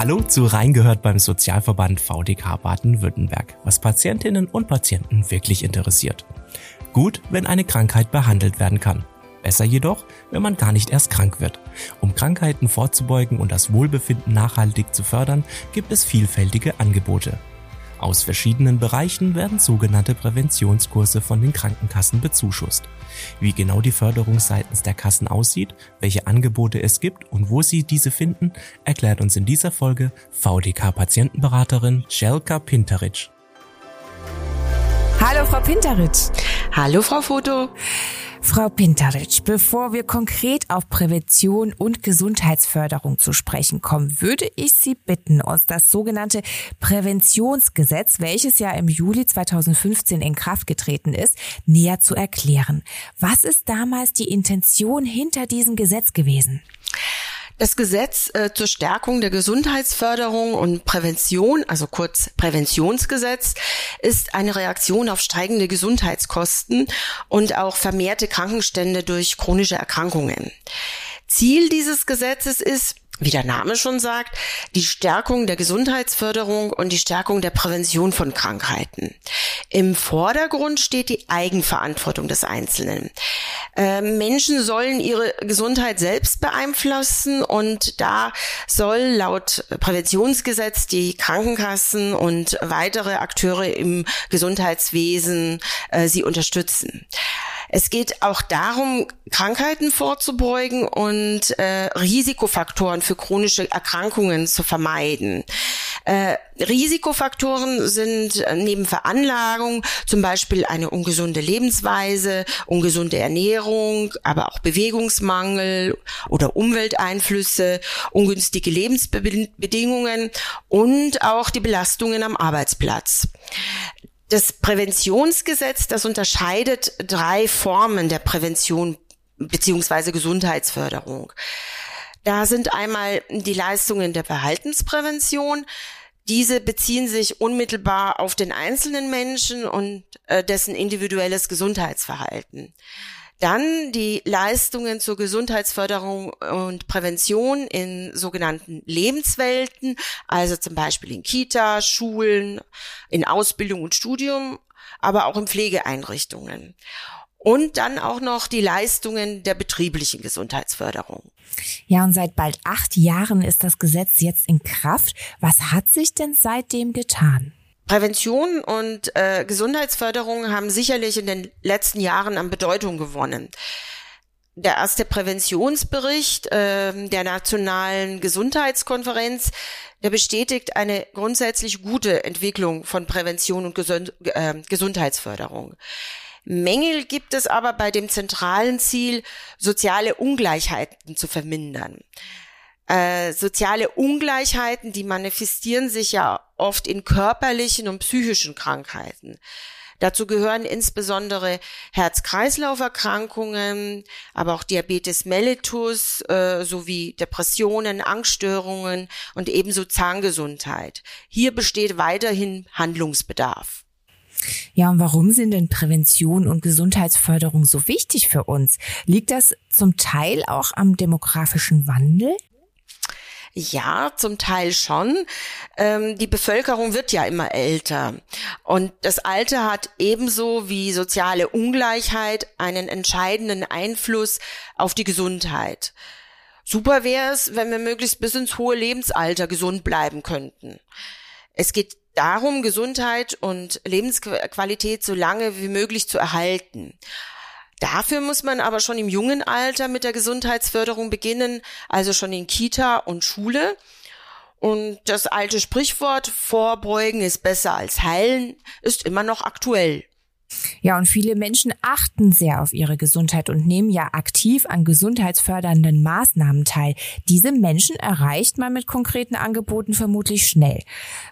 Hallo zu Reingehört beim Sozialverband VDK Baden-Württemberg, was Patientinnen und Patienten wirklich interessiert. Gut, wenn eine Krankheit behandelt werden kann. Besser jedoch, wenn man gar nicht erst krank wird. Um Krankheiten vorzubeugen und das Wohlbefinden nachhaltig zu fördern, gibt es vielfältige Angebote. Aus verschiedenen Bereichen werden sogenannte Präventionskurse von den Krankenkassen bezuschusst. Wie genau die Förderung seitens der Kassen aussieht, welche Angebote es gibt und wo Sie diese finden, erklärt uns in dieser Folge VDK-Patientenberaterin Jelka Pinteric. Hallo Frau Pinteric. Hallo Frau Foto. Frau Pinteric, bevor wir konkret auf Prävention und Gesundheitsförderung zu sprechen kommen, würde ich Sie bitten, uns das sogenannte Präventionsgesetz, welches ja im Juli 2015 in Kraft getreten ist, näher zu erklären. Was ist damals die Intention hinter diesem Gesetz gewesen? Das Gesetz äh, zur Stärkung der Gesundheitsförderung und Prävention, also kurz Präventionsgesetz, ist eine Reaktion auf steigende Gesundheitskosten und auch vermehrte Krankenstände durch chronische Erkrankungen. Ziel dieses Gesetzes ist, wie der Name schon sagt, die Stärkung der Gesundheitsförderung und die Stärkung der Prävention von Krankheiten. Im Vordergrund steht die Eigenverantwortung des Einzelnen. Äh, Menschen sollen ihre Gesundheit selbst beeinflussen und da soll laut Präventionsgesetz die Krankenkassen und weitere Akteure im Gesundheitswesen äh, sie unterstützen. Es geht auch darum, Krankheiten vorzubeugen und äh, Risikofaktoren für chronische Erkrankungen zu vermeiden. Äh, Risikofaktoren sind äh, neben Veranlagung zum Beispiel eine ungesunde Lebensweise, ungesunde Ernährung, aber auch Bewegungsmangel oder Umwelteinflüsse, ungünstige Lebensbedingungen und auch die Belastungen am Arbeitsplatz. Das Präventionsgesetz, das unterscheidet drei Formen der Prävention beziehungsweise Gesundheitsförderung. Da sind einmal die Leistungen der Verhaltensprävention. Diese beziehen sich unmittelbar auf den einzelnen Menschen und äh, dessen individuelles Gesundheitsverhalten. Dann die Leistungen zur Gesundheitsförderung und Prävention in sogenannten Lebenswelten, also zum Beispiel in Kita, Schulen, in Ausbildung und Studium, aber auch in Pflegeeinrichtungen. Und dann auch noch die Leistungen der betrieblichen Gesundheitsförderung. Ja, und seit bald acht Jahren ist das Gesetz jetzt in Kraft. Was hat sich denn seitdem getan? Prävention und äh, Gesundheitsförderung haben sicherlich in den letzten Jahren an Bedeutung gewonnen. Der erste Präventionsbericht äh, der Nationalen Gesundheitskonferenz, der bestätigt eine grundsätzlich gute Entwicklung von Prävention und Gesund äh, Gesundheitsförderung. Mängel gibt es aber bei dem zentralen Ziel, soziale Ungleichheiten zu vermindern. Äh, soziale Ungleichheiten, die manifestieren sich ja oft in körperlichen und psychischen Krankheiten. Dazu gehören insbesondere Herz-Kreislauf-Erkrankungen, aber auch Diabetes mellitus äh, sowie Depressionen, Angststörungen und ebenso Zahngesundheit. Hier besteht weiterhin Handlungsbedarf. Ja, und warum sind denn Prävention und Gesundheitsförderung so wichtig für uns? Liegt das zum Teil auch am demografischen Wandel? Ja, zum Teil schon. Ähm, die Bevölkerung wird ja immer älter. Und das Alter hat ebenso wie soziale Ungleichheit einen entscheidenden Einfluss auf die Gesundheit. Super wäre es, wenn wir möglichst bis ins hohe Lebensalter gesund bleiben könnten. Es geht darum, Gesundheit und Lebensqualität so lange wie möglich zu erhalten. Dafür muss man aber schon im jungen Alter mit der Gesundheitsförderung beginnen, also schon in Kita und Schule. Und das alte Sprichwort Vorbeugen ist besser als heilen ist immer noch aktuell. Ja, und viele Menschen achten sehr auf ihre Gesundheit und nehmen ja aktiv an gesundheitsfördernden Maßnahmen teil. Diese Menschen erreicht man mit konkreten Angeboten vermutlich schnell.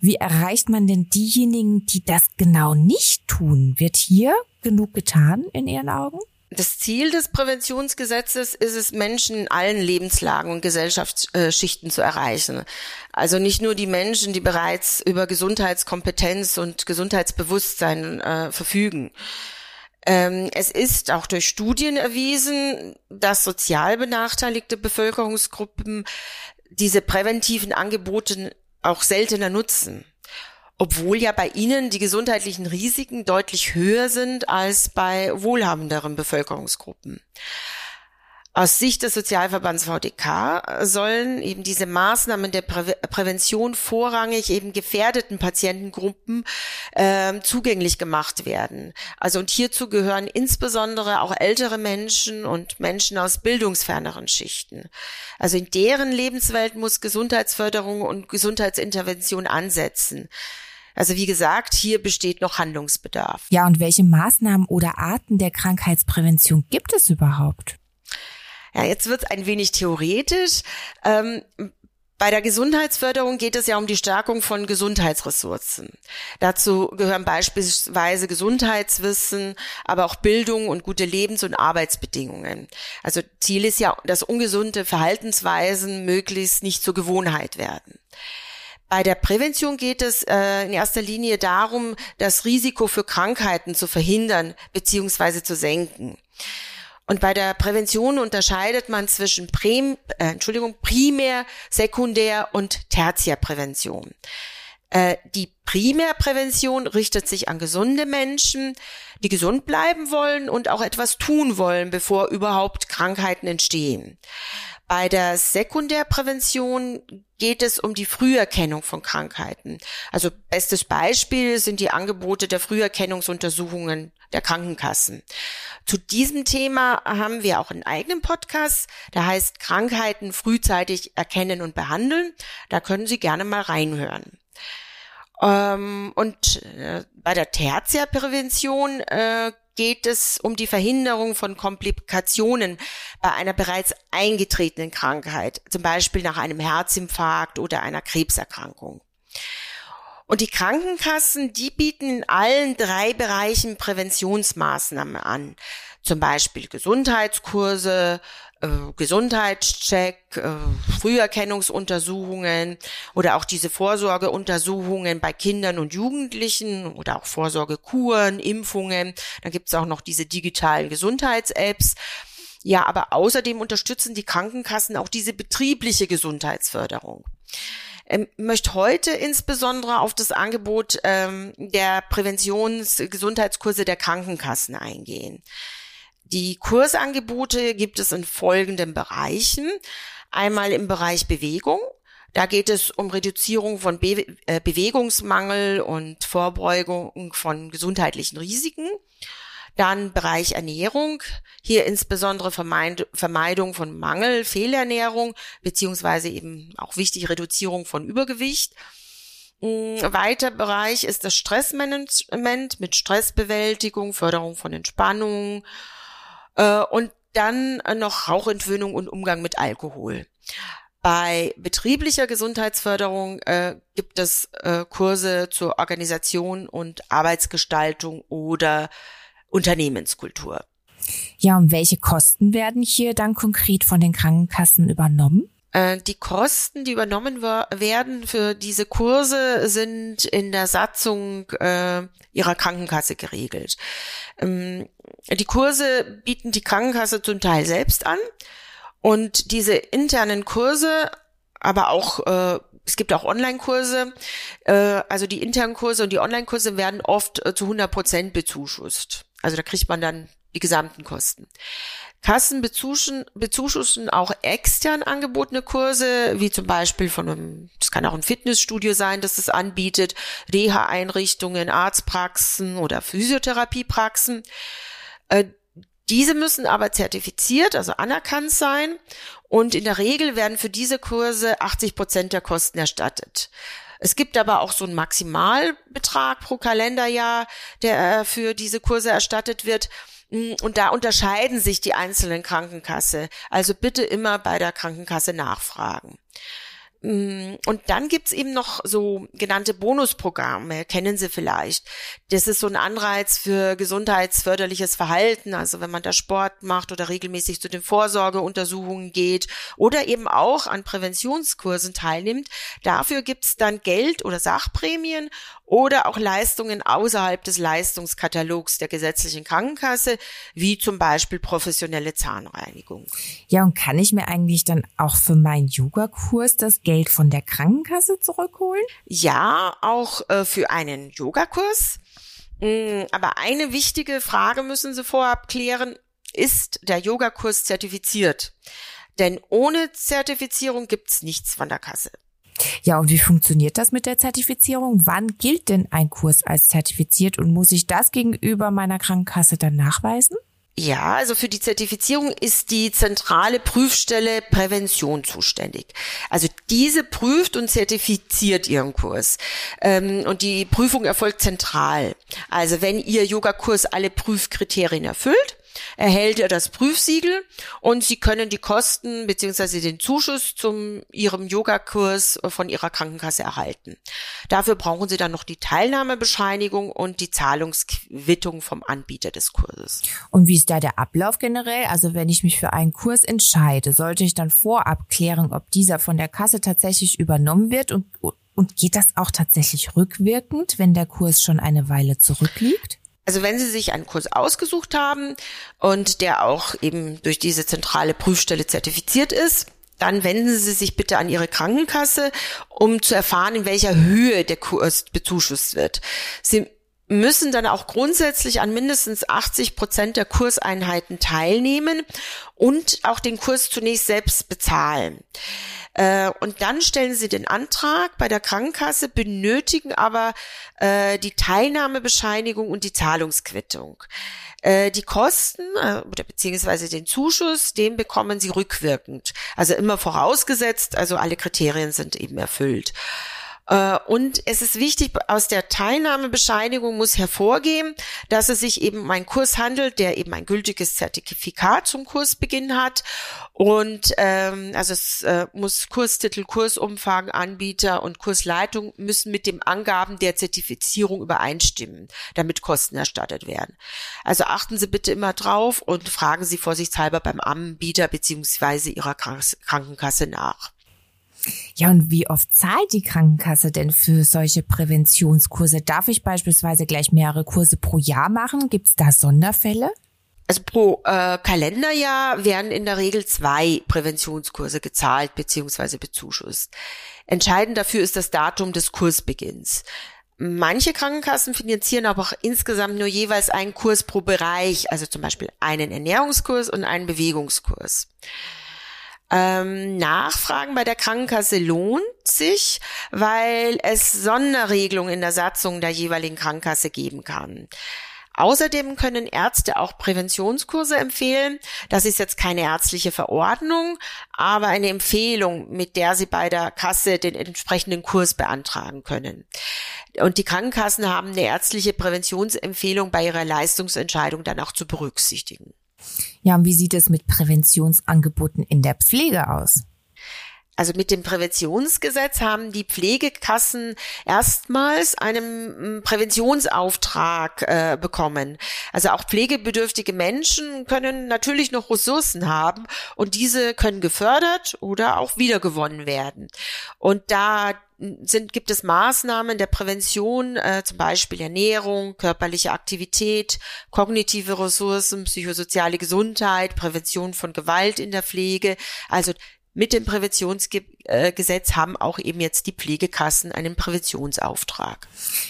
Wie erreicht man denn diejenigen, die das genau nicht tun? Wird hier genug getan in Ihren Augen? Das Ziel des Präventionsgesetzes ist es, Menschen in allen Lebenslagen und Gesellschaftsschichten zu erreichen. Also nicht nur die Menschen, die bereits über Gesundheitskompetenz und Gesundheitsbewusstsein äh, verfügen. Ähm, es ist auch durch Studien erwiesen, dass sozial benachteiligte Bevölkerungsgruppen diese präventiven Angebote auch seltener nutzen obwohl ja bei ihnen die gesundheitlichen Risiken deutlich höher sind als bei wohlhabenderen Bevölkerungsgruppen. Aus Sicht des Sozialverbands VDK sollen eben diese Maßnahmen der Prä Prävention vorrangig eben gefährdeten Patientengruppen äh, zugänglich gemacht werden. Also und hierzu gehören insbesondere auch ältere Menschen und Menschen aus bildungsferneren Schichten. Also in deren Lebenswelt muss Gesundheitsförderung und Gesundheitsintervention ansetzen. Also wie gesagt, hier besteht noch Handlungsbedarf. Ja, und welche Maßnahmen oder Arten der Krankheitsprävention gibt es überhaupt? Ja, jetzt wird es ein wenig theoretisch. Ähm, bei der Gesundheitsförderung geht es ja um die Stärkung von Gesundheitsressourcen. Dazu gehören beispielsweise Gesundheitswissen, aber auch Bildung und gute Lebens- und Arbeitsbedingungen. Also Ziel ist ja, dass ungesunde Verhaltensweisen möglichst nicht zur Gewohnheit werden. Bei der Prävention geht es äh, in erster Linie darum, das Risiko für Krankheiten zu verhindern bzw. zu senken. Und bei der Prävention unterscheidet man zwischen Prim, äh, Entschuldigung, Primär-, Sekundär- und Tertiärprävention. Äh, die Primärprävention richtet sich an gesunde Menschen, die gesund bleiben wollen und auch etwas tun wollen, bevor überhaupt Krankheiten entstehen. Bei der Sekundärprävention geht es um die Früherkennung von Krankheiten. Also bestes Beispiel sind die Angebote der Früherkennungsuntersuchungen der Krankenkassen. Zu diesem Thema haben wir auch einen eigenen Podcast, der heißt Krankheiten frühzeitig erkennen und behandeln. Da können Sie gerne mal reinhören. Ähm, und äh, bei der Tertiärprävention äh, geht es um die Verhinderung von Komplikationen bei einer bereits eingetretenen Krankheit, zum Beispiel nach einem Herzinfarkt oder einer Krebserkrankung. Und die Krankenkassen, die bieten in allen drei Bereichen Präventionsmaßnahmen an. Zum Beispiel Gesundheitskurse, äh, Gesundheitscheck, äh, Früherkennungsuntersuchungen oder auch diese Vorsorgeuntersuchungen bei Kindern und Jugendlichen oder auch Vorsorgekuren, Impfungen. Dann gibt es auch noch diese digitalen Gesundheits-Apps. Ja, aber außerdem unterstützen die Krankenkassen auch diese betriebliche Gesundheitsförderung. Ähm, möchte heute insbesondere auf das Angebot ähm, der Präventionsgesundheitskurse der Krankenkassen eingehen. Die Kursangebote gibt es in folgenden Bereichen. Einmal im Bereich Bewegung. Da geht es um Reduzierung von Be äh, Bewegungsmangel und Vorbeugung von gesundheitlichen Risiken. Dann Bereich Ernährung, hier insbesondere Vermeidung von Mangel, Fehlernährung, beziehungsweise eben auch wichtig Reduzierung von Übergewicht. Ein weiter Bereich ist das Stressmanagement mit Stressbewältigung, Förderung von Entspannung, äh, und dann noch Rauchentwöhnung und Umgang mit Alkohol. Bei betrieblicher Gesundheitsförderung äh, gibt es äh, Kurse zur Organisation und Arbeitsgestaltung oder Unternehmenskultur. Ja, und welche Kosten werden hier dann konkret von den Krankenkassen übernommen? Äh, die Kosten, die übernommen werden für diese Kurse, sind in der Satzung äh, ihrer Krankenkasse geregelt. Ähm, die Kurse bieten die Krankenkasse zum Teil selbst an und diese internen Kurse, aber auch äh, es gibt auch Online-Kurse, äh, also die internen Kurse und die Online-Kurse werden oft äh, zu 100 Prozent bezuschußt. Also da kriegt man dann die gesamten Kosten. Kassen bezuschussen, auch extern angebotene Kurse, wie zum Beispiel von einem, das kann auch ein Fitnessstudio sein, das es anbietet, Reha-Einrichtungen, Arztpraxen oder Physiotherapiepraxen. Äh, diese müssen aber zertifiziert, also anerkannt sein und in der Regel werden für diese Kurse 80 Prozent der Kosten erstattet. Es gibt aber auch so einen Maximalbetrag pro Kalenderjahr, der äh, für diese Kurse erstattet wird. Mm, und da unterscheiden sich die einzelnen Krankenkasse. Also bitte immer bei der Krankenkasse nachfragen. Mm, und dann gibt's eben noch so genannte Bonusprogramme, kennen Sie vielleicht. Das ist so ein Anreiz für gesundheitsförderliches Verhalten, also wenn man da Sport macht oder regelmäßig zu den Vorsorgeuntersuchungen geht oder eben auch an Präventionskursen teilnimmt. Dafür gibt's dann Geld oder Sachprämien oder auch Leistungen außerhalb des Leistungskatalogs der gesetzlichen Krankenkasse, wie zum Beispiel professionelle Zahnreinigung. Ja, und kann ich mir eigentlich dann auch für meinen Yogakurs das Geld von der Krankenkasse zurückholen? Ja, auch äh, für einen Yogakurs. Mm, aber eine wichtige Frage müssen Sie vorab klären. Ist der Yogakurs zertifiziert? Denn ohne Zertifizierung gibt's nichts von der Kasse. Ja, und wie funktioniert das mit der Zertifizierung? Wann gilt denn ein Kurs als zertifiziert und muss ich das gegenüber meiner Krankenkasse dann nachweisen? Ja, also für die Zertifizierung ist die zentrale Prüfstelle Prävention zuständig. Also diese prüft und zertifiziert ihren Kurs. Ähm, und die Prüfung erfolgt zentral. Also wenn Ihr Yogakurs alle Prüfkriterien erfüllt, erhält er das Prüfsiegel und Sie können die Kosten beziehungsweise den Zuschuss zum Ihrem Yogakurs von Ihrer Krankenkasse erhalten. Dafür brauchen Sie dann noch die Teilnahmebescheinigung und die Zahlungsquittung vom Anbieter des Kurses. Und wie ist da der Ablauf generell? Also wenn ich mich für einen Kurs entscheide, sollte ich dann vorab klären, ob dieser von der Kasse tatsächlich übernommen wird und und geht das auch tatsächlich rückwirkend, wenn der Kurs schon eine Weile zurückliegt? Also wenn Sie sich einen Kurs ausgesucht haben und der auch eben durch diese zentrale Prüfstelle zertifiziert ist, dann wenden Sie sich bitte an Ihre Krankenkasse, um zu erfahren, in welcher Höhe der Kurs bezuschusst wird. Sie müssen dann auch grundsätzlich an mindestens 80 Prozent der Kurseinheiten teilnehmen und auch den Kurs zunächst selbst bezahlen. Äh, und dann stellen sie den Antrag bei der Krankenkasse, benötigen aber äh, die Teilnahmebescheinigung und die Zahlungsquittung. Äh, die Kosten oder beziehungsweise den Zuschuss, den bekommen sie rückwirkend. Also immer vorausgesetzt, also alle Kriterien sind eben erfüllt. Äh, und es ist wichtig, aus der Teilnahmebescheinigung muss hervorgehen, dass es sich eben um einen Kurs handelt, der eben ein gültiges Zertifikat zum Kursbeginn hat. Und ähm, also es äh, muss Kurstitel, Kursumfang, Anbieter und Kursleitung müssen mit dem Angaben der Zertifizierung übereinstimmen, damit Kosten erstattet werden. Also achten Sie bitte immer drauf und fragen Sie vorsichtshalber beim Anbieter beziehungsweise Ihrer Krankenkasse nach. Ja, und wie oft zahlt die Krankenkasse denn für solche Präventionskurse? Darf ich beispielsweise gleich mehrere Kurse pro Jahr machen? Gibt es da Sonderfälle? Also pro äh, Kalenderjahr werden in der Regel zwei Präventionskurse gezahlt bzw. bezuschusst. Entscheidend dafür ist das Datum des Kursbeginns. Manche Krankenkassen finanzieren aber auch insgesamt nur jeweils einen Kurs pro Bereich, also zum Beispiel einen Ernährungskurs und einen Bewegungskurs. Ähm, Nachfragen bei der Krankenkasse lohnt sich, weil es Sonderregelungen in der Satzung der jeweiligen Krankenkasse geben kann. Außerdem können Ärzte auch Präventionskurse empfehlen. Das ist jetzt keine ärztliche Verordnung, aber eine Empfehlung, mit der Sie bei der Kasse den entsprechenden Kurs beantragen können. Und die Krankenkassen haben eine ärztliche Präventionsempfehlung bei ihrer Leistungsentscheidung dann auch zu berücksichtigen. Ja, und wie sieht es mit Präventionsangeboten in der Pflege aus? Also mit dem Präventionsgesetz haben die Pflegekassen erstmals einen mm, Präventionsauftrag äh, bekommen. Also auch pflegebedürftige Menschen können natürlich noch Ressourcen haben und diese können gefördert oder auch wiedergewonnen werden. Und da sind, gibt es Maßnahmen der Prävention, äh, zum Beispiel Ernährung, körperliche Aktivität, kognitive Ressourcen, psychosoziale Gesundheit, Prävention von Gewalt in der Pflege. Also mit dem Präventionsgesetz haben auch eben jetzt die Pflegekassen einen Präventionsauftrag.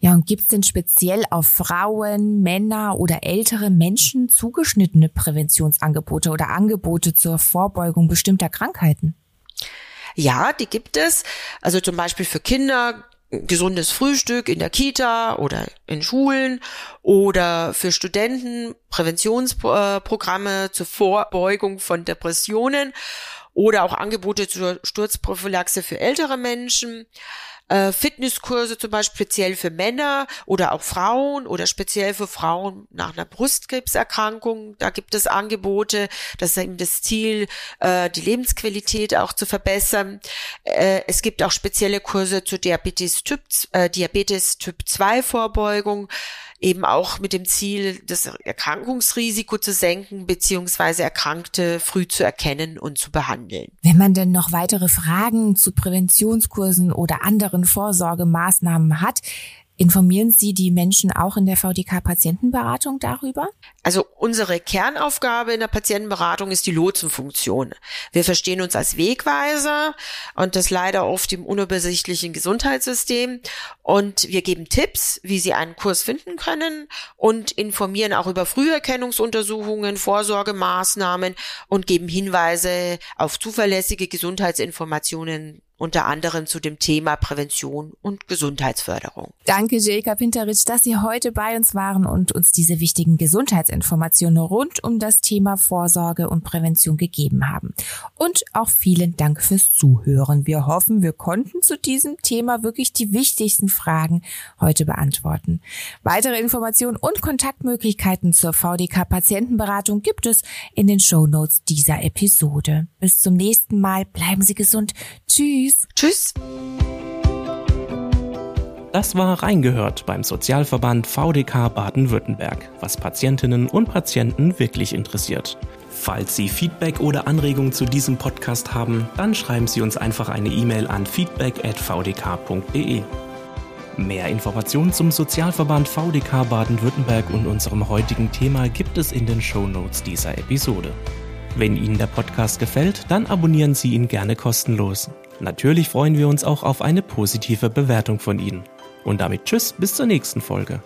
Ja, und gibt es denn speziell auf Frauen, Männer oder ältere Menschen zugeschnittene Präventionsangebote oder Angebote zur Vorbeugung bestimmter Krankheiten? Ja, die gibt es. Also zum Beispiel für Kinder gesundes Frühstück in der Kita oder in Schulen oder für Studenten Präventionsprogramme zur Vorbeugung von Depressionen oder auch Angebote zur Sturzprophylaxe für ältere Menschen äh, Fitnesskurse zum Beispiel speziell für Männer oder auch Frauen oder speziell für Frauen nach einer Brustkrebserkrankung. Da gibt es Angebote. Das ist eben das Ziel, äh, die Lebensqualität auch zu verbessern. Äh, es gibt auch spezielle Kurse zu Diabetes Typ, äh, Diabetes Typ 2 Vorbeugung eben auch mit dem Ziel, das Erkrankungsrisiko zu senken, beziehungsweise Erkrankte früh zu erkennen und zu behandeln. Wenn man denn noch weitere Fragen zu Präventionskursen oder anderen Vorsorgemaßnahmen hat, Informieren Sie die Menschen auch in der VDK-Patientenberatung darüber? Also unsere Kernaufgabe in der Patientenberatung ist die Lotsenfunktion. Wir verstehen uns als Wegweiser und das leider oft im unübersichtlichen Gesundheitssystem. Und wir geben Tipps, wie Sie einen Kurs finden können und informieren auch über Früherkennungsuntersuchungen, Vorsorgemaßnahmen und geben Hinweise auf zuverlässige Gesundheitsinformationen unter anderem zu dem Thema Prävention und Gesundheitsförderung. Danke, Jelka Pinteritsch, dass Sie heute bei uns waren und uns diese wichtigen Gesundheitsinformationen rund um das Thema Vorsorge und Prävention gegeben haben. Und auch vielen Dank fürs Zuhören. Wir hoffen, wir konnten zu diesem Thema wirklich die wichtigsten Fragen heute beantworten. Weitere Informationen und Kontaktmöglichkeiten zur VDK-Patientenberatung gibt es in den Show Notes dieser Episode. Bis zum nächsten Mal. Bleiben Sie gesund. Tschüss. Tschüss. Tschüss. Das war Reingehört beim Sozialverband VDK Baden-Württemberg, was Patientinnen und Patienten wirklich interessiert. Falls Sie Feedback oder Anregungen zu diesem Podcast haben, dann schreiben Sie uns einfach eine E-Mail an feedback@vdk.de. Mehr Informationen zum Sozialverband VDK Baden-Württemberg und unserem heutigen Thema gibt es in den Show Notes dieser Episode. Wenn Ihnen der Podcast gefällt, dann abonnieren Sie ihn gerne kostenlos. Natürlich freuen wir uns auch auf eine positive Bewertung von Ihnen. Und damit Tschüss, bis zur nächsten Folge.